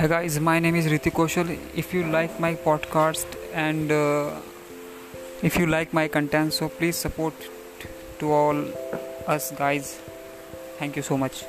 Hi guys, my name is Ritik Koshal. If you like my podcast and uh, if you like my content, so please support to all us guys. Thank you so much.